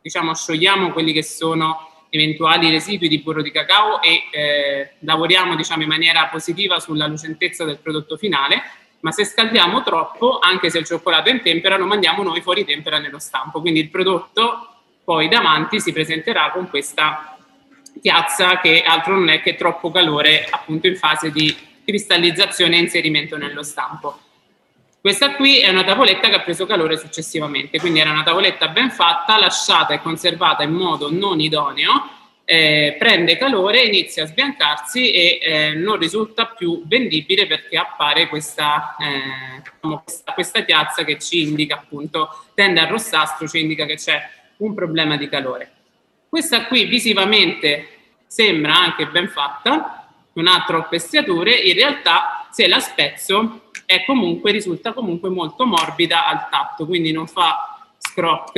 diciamo, sciogliamo quelli che sono eventuali residui di burro di cacao e eh, lavoriamo diciamo, in maniera positiva sulla lucentezza del prodotto finale, ma se scaldiamo troppo, anche se il cioccolato è in tempera, lo mandiamo noi fuori tempera nello stampo. Quindi il prodotto poi davanti si presenterà con questa piazza che altro non è che troppo calore appunto in fase di cristallizzazione e inserimento nello stampo. Questa qui è una tavoletta che ha preso calore successivamente, quindi era una tavoletta ben fatta, lasciata e conservata in modo non idoneo, eh, prende calore, inizia a sbiancarsi e eh, non risulta più vendibile perché appare questa, eh, diciamo questa, piazza che ci indica appunto, tende a rossastro, ci indica che c'è un problema di calore. Questa qui visivamente sembra anche ben fatta, non ha troppe stiature, in realtà se la spezzo è comunque, risulta comunque molto morbida al tatto, quindi non fa scroc,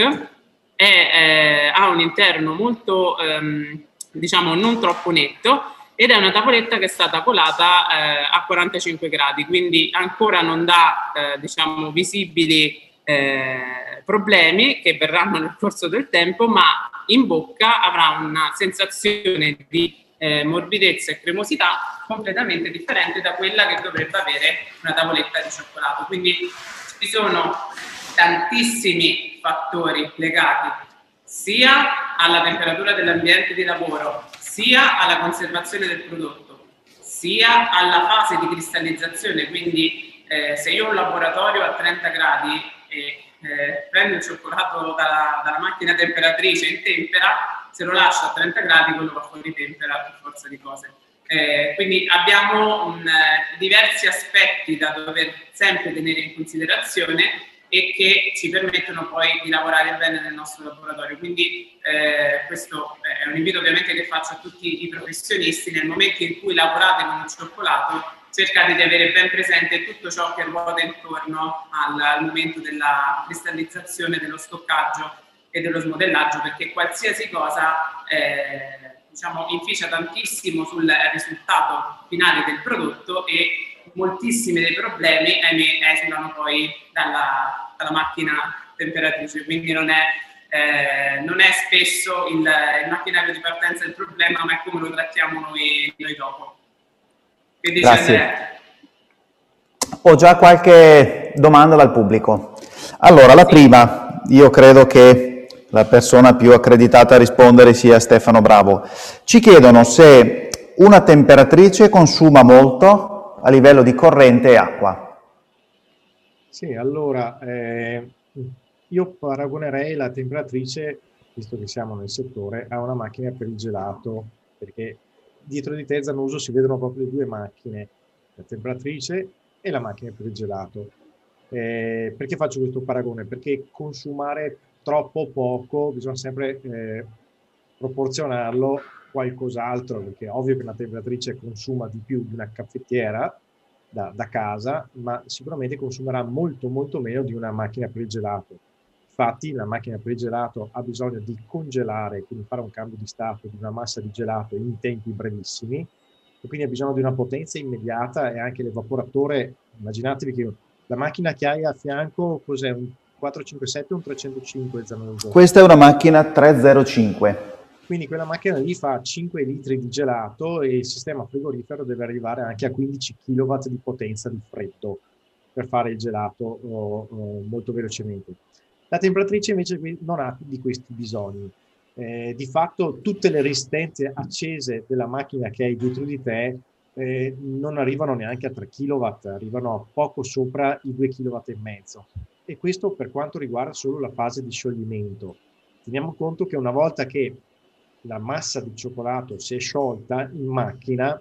è, eh, ha un interno molto, ehm, diciamo, non troppo netto ed è una tavoletta che è stata colata eh, a 45 gradi, quindi ancora non dà, eh, diciamo, visibili eh, problemi che verranno nel corso del tempo, ma in bocca avrà una sensazione di eh, morbidezza e cremosità completamente differente da quella che dovrebbe avere una tavoletta di cioccolato. Quindi ci sono tantissimi fattori legati sia alla temperatura dell'ambiente di lavoro, sia alla conservazione del prodotto, sia alla fase di cristallizzazione. Quindi eh, se io ho un laboratorio a 30 gradi e eh, prendo il cioccolato dalla, dalla macchina temperatrice in tempera, se lo lascio a 30 gradi quello va fuori tempera per forza di cose. Eh, quindi abbiamo un, eh, diversi aspetti da dover sempre tenere in considerazione e che ci permettono poi di lavorare bene nel nostro laboratorio. Quindi eh, questo è un invito ovviamente che faccio a tutti i professionisti nel momento in cui lavorate con il cioccolato cercate di avere ben presente tutto ciò che ruota intorno al, momento della cristallizzazione, dello stoccaggio e dello smodellaggio perché qualsiasi cosa eh, diciamo, inficia tantissimo sul risultato finale del prodotto e moltissimi dei problemi esulano poi dalla, dalla, macchina temperatrice, quindi non è, eh, non è spesso il, il, macchinario di partenza il problema, ma è come lo trattiamo noi, noi dopo. Che dice Grazie. Ho già qualche domanda dal pubblico. Allora, la sì. prima, io credo che la persona più accreditata a rispondere sia Stefano Bravo. Ci chiedono se una temperatrice consuma molto a livello di corrente e acqua. Sì, allora eh, io paragonerei la temperatrice, visto che siamo nel settore, a una macchina per il gelato, perché dietro di te Zanuso si vedono proprio le due macchine, la temperatrice e la macchina per il gelato. Eh, perché faccio questo paragone? Perché consumare troppo poco, bisogna sempre eh, proporzionarlo qualcos'altro, perché è ovvio che una temperatrice consuma di più di una caffettiera da, da, casa, ma sicuramente consumerà molto molto meno di una macchina per il gelato. Infatti la macchina per il gelato ha bisogno di congelare, quindi fare un cambio di stato di una massa di gelato in tempi brevissimi, e quindi ha bisogno di una potenza immediata e anche l'evaporatore, immaginatevi che la macchina che hai a fianco cos'è un 457 o un 305 Zanoso? Questa è una macchina 305. Quindi quella macchina lì fa 5 litri di gelato e il sistema frigorifero deve arrivare anche a 15 kW di potenza di freddo per fare il gelato oh, oh, molto velocemente. La temperatrice invece non ha di questi bisogni. Eh, di fatto tutte le resistenze accese della macchina che hai dietro di te eh, non arrivano neanche a 3 kW, arrivano poco sopra i 2 kW e mezzo e questo per quanto riguarda solo la fase di scioglimento. Teniamo conto che una volta che la massa di cioccolato si è sciolta in macchina,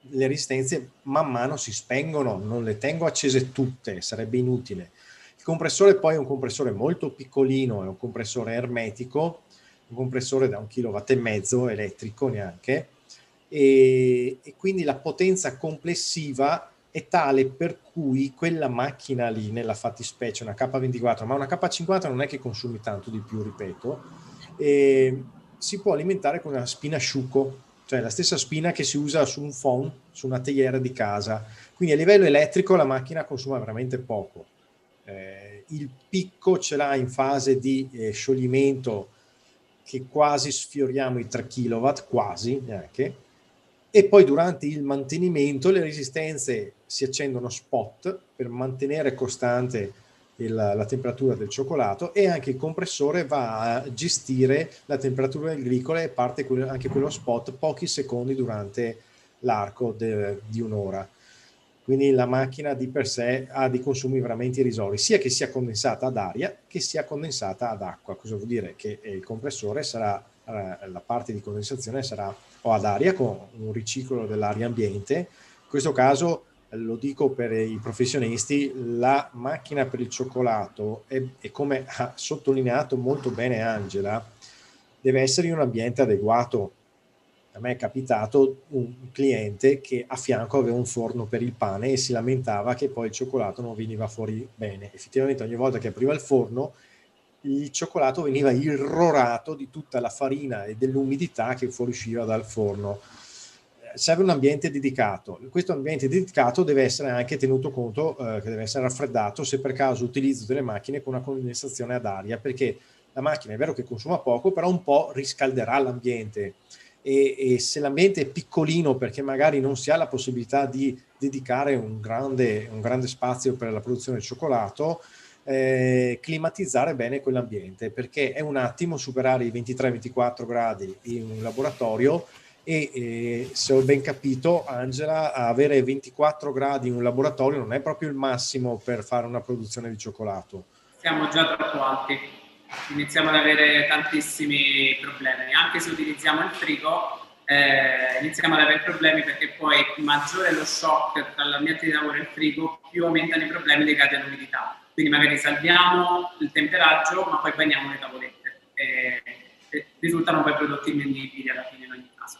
le resistenze man mano si spengono, non le tengo accese tutte, sarebbe inutile. Il compressore poi è un compressore molto piccolino, è un compressore ermetico, un compressore da un kilowatt e mezzo elettrico neanche, e, e quindi la potenza complessiva è tale per cui quella macchina lì, nella fattispecie, una K24, ma una K50 non è che consumi tanto di più, ripeto, eh, si può alimentare con una spina asciuco, cioè la stessa spina che si usa su un phone, su una teiera di casa. Quindi a livello elettrico la macchina consuma veramente poco. Eh, il picco ce l'ha in fase di eh, scioglimento che quasi sfioriamo i 3 kW, quasi neanche, e poi durante il mantenimento le resistenze si accendono spot per mantenere costante il, la temperatura del cioccolato e anche il compressore va a gestire la temperatura agricola e parte anche quello spot pochi secondi durante l'arco de, di un'ora. Quindi la macchina di per sé ha dei consumi veramente irrisori, sia che sia condensata ad aria che sia condensata ad acqua. Cosa vuol dire? Che il compressore sarà, eh, la parte di condensazione sarà o ad aria con un riciclo dell'aria ambiente. In questo caso lo dico per i professionisti, la macchina per il cioccolato e come ha sottolineato molto bene Angela, deve essere in un ambiente adeguato. A me è capitato un cliente che a fianco aveva un forno per il pane e si lamentava che poi il cioccolato non veniva fuori bene. Effettivamente ogni volta che apriva il forno il cioccolato veniva irrorato di tutta la farina e dell'umidità che fuoriusciva dal forno serve un ambiente dedicato. Questo ambiente dedicato deve essere anche tenuto conto eh, che deve essere raffreddato se per caso utilizzo delle macchine con una condensazione ad aria, perché la macchina è vero che consuma poco, però un po' riscalderà l'ambiente. E, e se l'ambiente è piccolino perché magari non si ha la possibilità di dedicare un grande, un grande spazio per la produzione del cioccolato, eh, climatizzare bene quell'ambiente perché è un attimo superare i 23-24 gradi in un laboratorio e eh, se ho ben capito Angela avere 24 gradi in un laboratorio non è proprio il massimo per fare una produzione di cioccolato. Siamo già troppo alti iniziamo ad avere tantissimi problemi anche se utilizziamo il frigo eh, iniziamo ad avere problemi perché poi maggiore lo shock tra l'ambiente di lavoro e il frigo più aumentano i problemi legati all'umidità quindi magari salviamo il temperaggio ma poi bagniamo le tavolette e, e risultano poi prodotti invendibili alla fine in ogni caso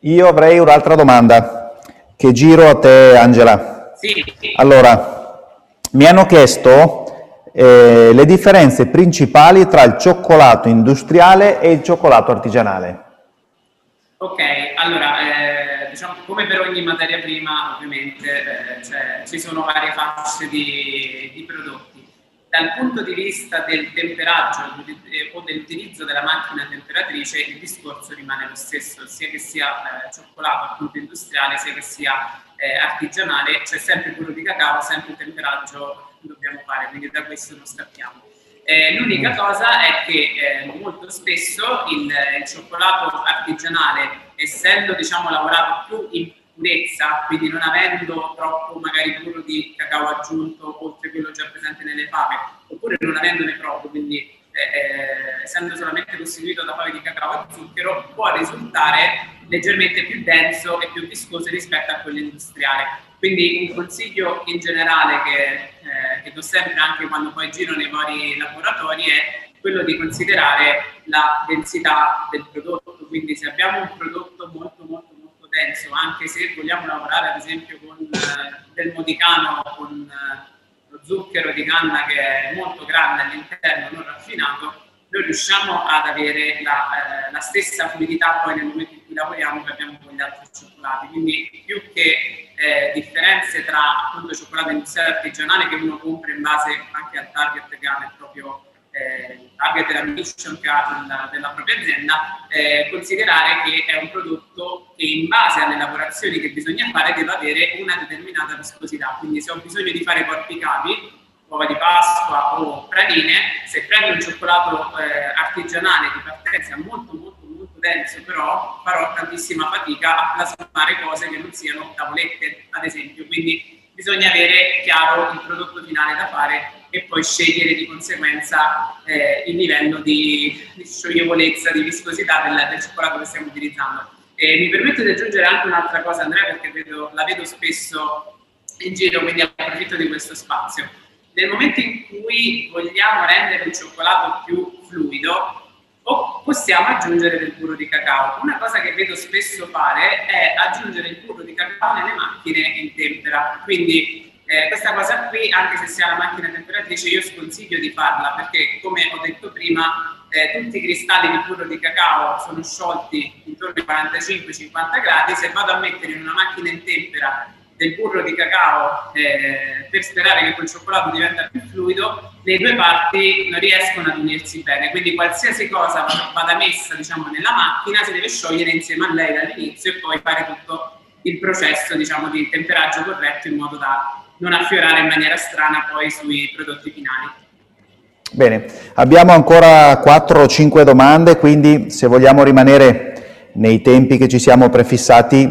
io avrei un'altra domanda che giro a te Angela. Sì. Allora, mi hanno chiesto eh, le differenze principali tra il cioccolato industriale e il cioccolato artigianale. Ok, allora, eh, diciamo, come per ogni materia prima, ovviamente eh, cioè, ci sono varie fasce di, di prodotti dal punto di vista del temperaggio eh, o dell'utilizzo della macchina temperatrice il discorso rimane lo stesso, sia che sia eh, cioccolato appunto industriale, sia che sia eh, artigianale, c'è sempre quello di cacao, sempre il temperaggio dobbiamo fare, quindi da questo non scappiamo. Eh, l'unica mm. cosa è che eh, molto spesso il, il, cioccolato artigianale, essendo diciamo, lavorato più in purezza, quindi non avendo troppo magari burro di cacao aggiunto oltre quello già presente nelle fave, oppure non avendone troppo, quindi eh, essendo solamente costituito da fave di cacao e zucchero, può risultare leggermente più denso e più viscoso rispetto a quello industriale. Quindi un consiglio in generale che, eh, che do sempre anche quando poi giro nei vari laboratori è quello di considerare la densità del prodotto. Quindi se abbiamo un prodotto molto molto penso, anche se vogliamo lavorare ad esempio con eh, del modicano, con eh, zucchero di canna che è molto grande all'interno, non raffinato, noi riusciamo ad avere la, eh, la, stessa fluidità poi nel momento in cui lavoriamo che abbiamo con gli altri cioccolati. Quindi più che eh, differenze tra appunto cioccolato industriale artigianale che uno compra in base anche al target che ha nel proprio eh, target della mission che ha della, della propria azienda, eh, considerare che è un prodotto che in base alle lavorazioni che bisogna fare deve avere una determinata viscosità. Quindi se ho bisogno di fare corpi capi, uova di Pasqua o praline, se prendo un cioccolato eh, artigianale di partenza molto molto molto denso, però farò tantissima fatica a plasmare cose che non siano tavolette, ad esempio. Quindi bisogna avere chiaro il prodotto finale da fare e poi scegliere di conseguenza eh, il livello di, di, scioglievolezza, di viscosità del, del cioccolato che stiamo utilizzando. E mi permetto di aggiungere anche un'altra cosa, Andrea, perché vedo, la vedo spesso in giro, quindi approfitto di questo spazio. Nel momento in cui vogliamo rendere un cioccolato più fluido, o possiamo aggiungere del burro di cacao. Una cosa che vedo spesso fare è aggiungere il burro di cacao nelle macchine in tempera, quindi eh, questa cosa qui, anche se si ha la macchina temperatrice, io sconsiglio di farla perché, come ho detto prima, eh, tutti i cristalli di burro di cacao sono sciolti intorno ai 45-50 gradi. Se vado a mettere in una macchina in tempera del burro di cacao eh, per sperare che quel cioccolato diventa più fluido, le due parti non riescono ad unirsi bene. Quindi qualsiasi cosa vada messa diciamo, nella macchina si deve sciogliere insieme a lei dall'inizio e poi fare tutto il processo diciamo, di temperaggio corretto in modo da non affiorare in maniera strana poi sui prodotti finali. Bene, abbiamo ancora 4 o 5 domande, quindi se vogliamo rimanere nei tempi che ci siamo prefissati,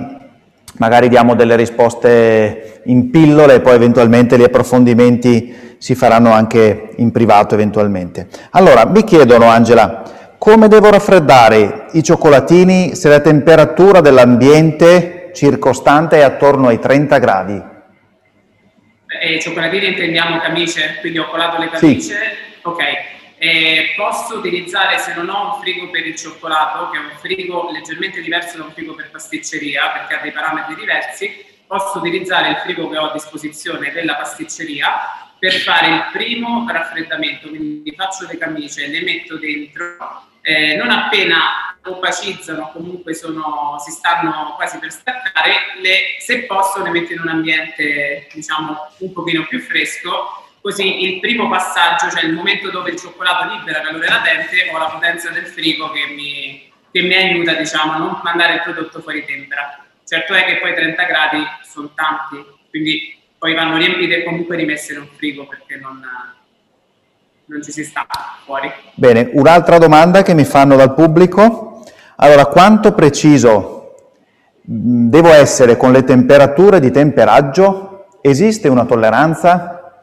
magari diamo delle risposte in pillole e poi eventualmente gli approfondimenti si faranno anche in privato eventualmente. Allora, mi chiedono Angela, come devo raffreddare i cioccolatini se la temperatura dell'ambiente circostante è attorno ai 30 gradi? Eh, cioccolatini intendiamo camicie, quindi ho colato le camicie. Sì. Ok. Eh, posso utilizzare, se non ho un frigo per il cioccolato, che è un frigo leggermente diverso da un frigo per pasticceria, perché ha dei parametri diversi, posso utilizzare il frigo che ho a disposizione della pasticceria per fare il primo raffreddamento, quindi faccio le camicie, le metto dentro, eh, non appena opacizzano, comunque sono, si stanno quasi per staccare, le, se posso le metto in un ambiente diciamo un pochino più fresco, così il primo passaggio, cioè il momento dove il cioccolato libera calore latente, ho la potenza del frigo che mi, che mi aiuta diciamo, a non mandare il prodotto fuori tempera. Certo è che poi 30 gradi sono tanti, quindi poi vanno riempite e comunque rimesse in un frigo perché non, non ci si sta fuori. Bene, un'altra domanda che mi fanno dal pubblico. Allora, quanto preciso mm, devo essere con le temperature di temperaggio? Esiste una tolleranza?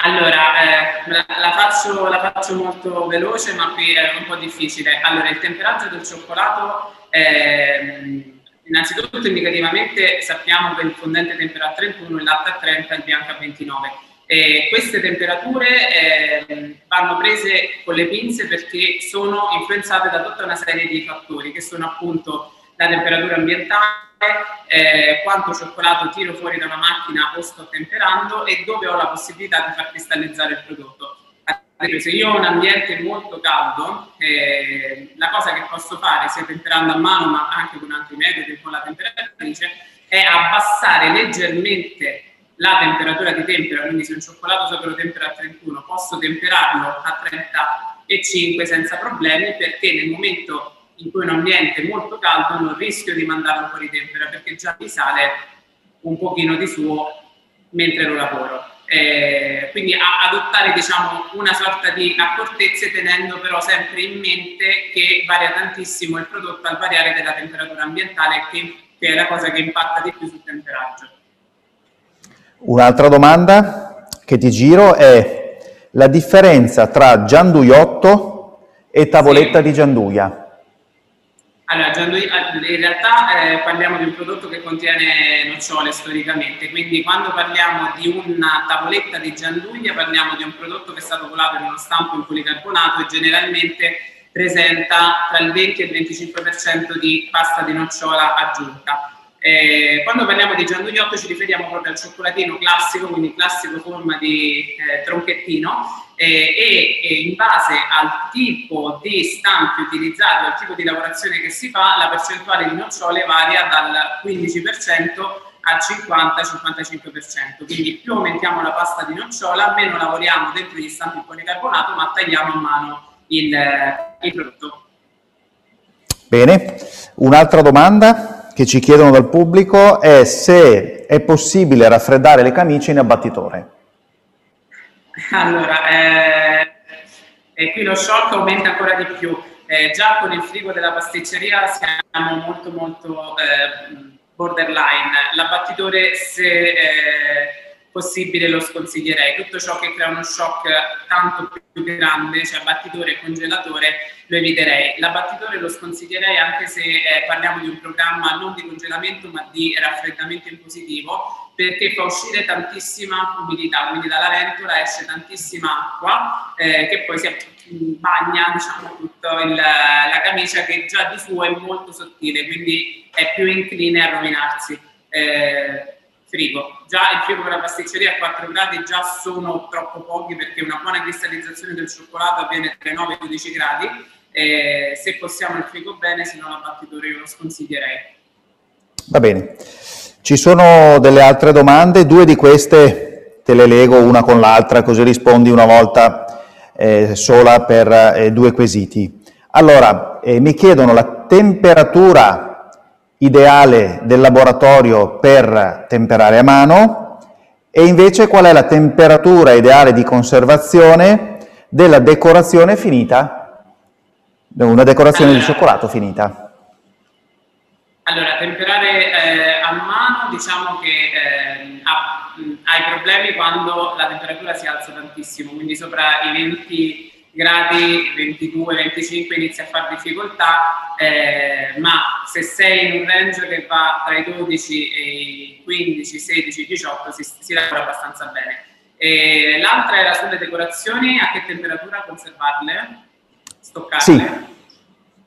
Allora, eh, la, la, faccio, la, faccio, molto veloce, ma qui è un po' difficile. Allora, il temperaggio del cioccolato eh, Innanzitutto indicativamente sappiamo che il fondente tempera a 31, il latte a 30 e il bianco a 29. Eh, queste temperature eh, vanno prese con le pinze perché sono influenzate da tutta una serie di fattori che sono appunto la temperatura ambientale, eh, quanto cioccolato tiro fuori da una macchina o sto temperando e dove ho la possibilità di far cristallizzare il prodotto. Se io ho un ambiente molto caldo, eh, la cosa che posso fare, sia temperando a mano ma anche con altri metodi, con la temperatrice, è abbassare leggermente la temperatura di tempera, quindi se un cioccolato sopra lo tempera a 31, posso temperarlo a 35 senza problemi perché nel momento in cui un ambiente è molto caldo non rischio di mandarlo fuori tempera perché già mi sale un pochino di suo mentre lo lavoro. Eh, quindi adottare diciamo, una sorta di accortezze tenendo però sempre in mente che varia tantissimo il prodotto al variare della temperatura ambientale che, che è la cosa che impatta di più sul temperaggio. Un'altra domanda che ti giro è la differenza tra gianduiotto e tavoletta sì. di gianduia. Allora, in realtà eh, parliamo di un prodotto che contiene nocciole storicamente, quindi quando parliamo di una tavoletta di gianduglia parliamo di un prodotto che è stato colato in uno stampo in policarbonato e generalmente presenta tra il 20 e il 25% di pasta di nocciola aggiunta. Eh, quando parliamo di giandugliotto ci riferiamo proprio al cioccolatino classico, quindi classico forma di eh, tronchettino eh, e, e, in base al tipo di stampi utilizzato, al tipo di lavorazione che si fa, la percentuale di nocciole varia dal 15% al 50-55%. Quindi più aumentiamo la pasta di nocciola, meno lavoriamo dentro gli stampi in policarbonato, ma tagliamo a mano il, il prodotto. Bene, un'altra domanda? Che ci chiedono dal pubblico è se è possibile raffreddare le camicie in abbattitore. Allora, eh, e qui lo shock aumenta ancora di più. Eh, già con il frigo della pasticceria siamo molto molto eh, borderline. L'abbattitore se, eh, possibile lo sconsiglierei. Tutto ciò che crea uno shock tanto più grande, cioè battitore e congelatore, lo eviterei. L'abbattitore lo sconsiglierei anche se eh, parliamo di un programma non di congelamento ma di raffreddamento in positivo, perché fa uscire tantissima umidità, quindi dalla ventola esce tantissima acqua eh, che poi si bagna diciamo, tutta la camicia che già di suo è molto sottile, quindi è più incline a rovinarsi. Eh, frigo. Già il frigo per la pasticceria a 4 gradi già sono troppo pochi perché una buona cristallizzazione del cioccolato avviene tra i 9 e i 12 gradi. Eh, se possiamo il frigo bene, se no l'abbattitore io lo sconsiglierei. Va bene. Ci sono delle altre domande, due di queste te le leggo una con l'altra così rispondi una volta eh, sola per eh, due quesiti. Allora, eh, mi chiedono la temperatura ideale del laboratorio per temperare a mano? E invece qual è la temperatura ideale di conservazione della decorazione finita, una decorazione allora, di cioccolato finita. Allora, temperare eh, a mano diciamo che eh, ha, hai problemi quando la temperatura si alza tantissimo, quindi sopra i 20 gradi 22-25 inizia a fare difficoltà, eh, ma se sei in un range che va tra i 12 e i 15, 16, 18 si, si lavora abbastanza bene. E l'altra era sulle decorazioni, a che temperatura conservarle? Stoccarle? Sì.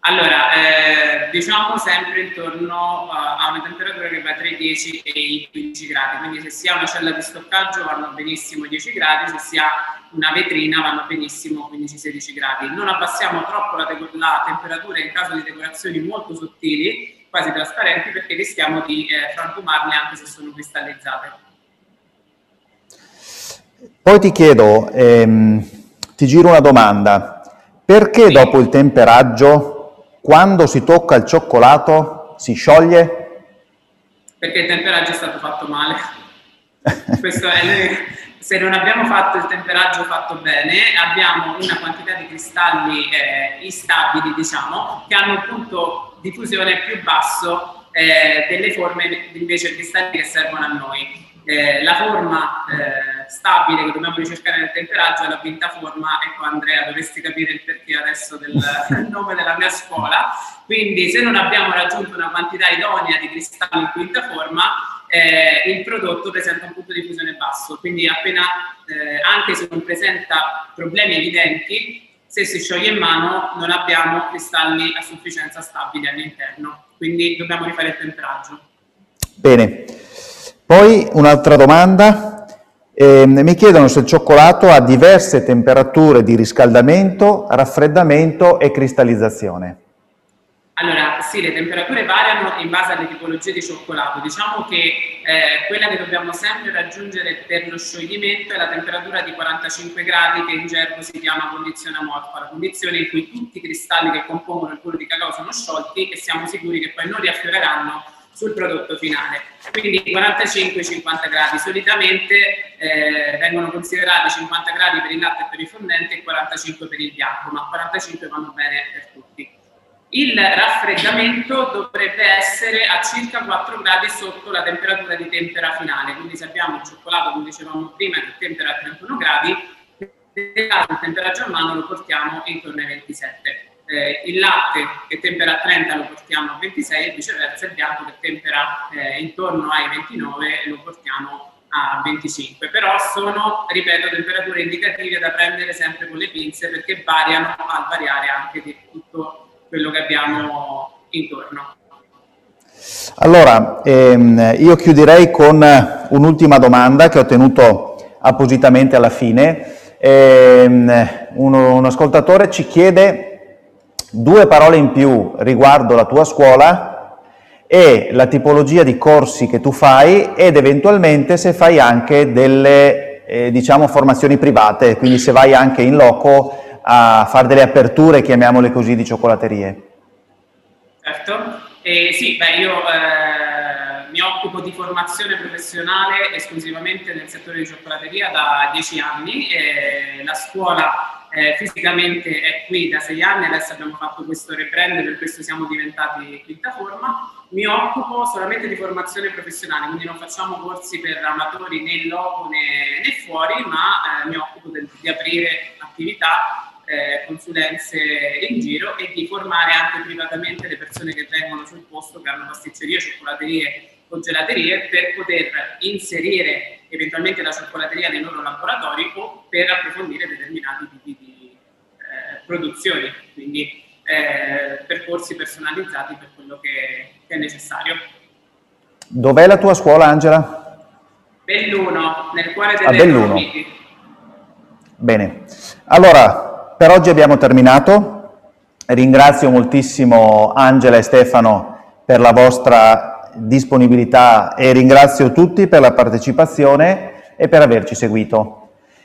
Allora, eh, diciamo sempre intorno a, a una temperatura che va tra i 10 e i 15 gradi, quindi se si ha una cella di stoccaggio vanno benissimo 10 gradi, se si ha una vetrina vanno benissimo 15-16 gradi. Non abbassiamo troppo la, la, temperatura in caso di decorazioni molto sottili, quasi trasparenti, perché rischiamo di eh, frantumarle anche se sono cristallizzate. Poi ti chiedo, ehm, ti giro una domanda, perché sì. dopo il temperaggio quando si tocca il cioccolato si scioglie? Perché il temperaggio è stato fatto male. è, se non abbiamo fatto il temperaggio fatto bene, abbiamo una quantità di cristalli eh, instabili, diciamo, che hanno un punto di fusione più basso eh, delle forme invece cristalli che servono a noi. Eh, la forma eh, stabile che dobbiamo ricercare nel temperaggio è la quinta forma. Ecco Andrea, dovresti capire il perché adesso del, nome della mia scuola. Quindi se non abbiamo raggiunto una quantità idonea di cristalli in quinta forma, eh, il prodotto presenta un punto di fusione basso. Quindi appena, eh, anche se non presenta problemi evidenti, se si scioglie in mano non abbiamo cristalli a sufficienza stabili all'interno. Quindi dobbiamo rifare il temperaggio. Bene. Poi un'altra domanda, eh, mi chiedono se il cioccolato ha diverse temperature di riscaldamento, raffreddamento e cristallizzazione. Allora, sì, le temperature variano in base alle tipologie di cioccolato. Diciamo che eh, quella che dobbiamo sempre raggiungere per lo scioglimento è la temperatura di 45 gradi che in gergo si chiama condizione amorfa, la condizione in cui tutti i cristalli che compongono il burro di cacao sono sciolti e siamo sicuri che poi non riaffioreranno sul prodotto finale. Quindi 45-50 gradi solitamente eh, vengono considerati 50 gradi per il latte e per i fondenti e 45 per il bianco, ma 45 vanno bene per tutti. Il raffreddamento dovrebbe essere a circa 4 gradi sotto la temperatura di tempera finale, quindi se abbiamo il cioccolato, come dicevamo prima, che tempera a 31 gradi, il temperaggio a mano lo portiamo intorno ai 27 eh, il latte che tempera a 30 lo portiamo a 26 e viceversa il bianco che tempera eh, intorno ai 29 lo portiamo a 25. Però sono, ripeto, temperature indicative da prendere sempre con le pinze perché variano al variare anche di tutto quello che abbiamo intorno. Allora, ehm, io chiuderei con un'ultima domanda che ho tenuto appositamente alla fine. Ehm, uno, un ascoltatore ci chiede Due parole in più riguardo la tua scuola e la tipologia di corsi che tu fai ed eventualmente se fai anche delle eh, diciamo formazioni private, quindi se vai anche in loco a fare delle aperture, chiamiamole così, di cioccolaterie. Certo, eh, sì, beh, io eh, mi occupo di formazione professionale esclusivamente nel settore di cioccolateria da dieci anni. la scuola eh, fisicamente è qui da sei anni, adesso abbiamo fatto questo rebrand, per questo siamo diventati quinta forma mi occupo solamente di formazione professionale, quindi non facciamo corsi per amatori né in loco né, né fuori, ma eh, mi occupo de, di aprire attività, eh, consulenze in giro e di formare anche privatamente le persone che vengono sul posto, che hanno pasticcerie, cioccolaterie o gelaterie, per poter inserire eventualmente la cioccolateria nei loro laboratori o per approfondire determinati tipi di produzioni. Quindi eh, percorsi personalizzati per quello che, che, è necessario. Dov'è la tua scuola, Angela? Belluno, nel cuore delle ah, Belluno. Bene, allora per oggi abbiamo terminato. Ringrazio moltissimo Angela e Stefano per la vostra disponibilità e ringrazio tutti per la partecipazione e per averci seguito.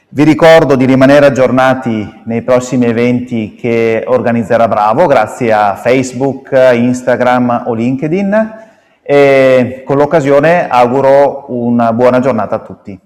Vi ricordo di rimanere aggiornati nei prossimi eventi che organizzerà Bravo grazie a Facebook, Instagram o LinkedIn e con l'occasione auguro una buona giornata a tutti.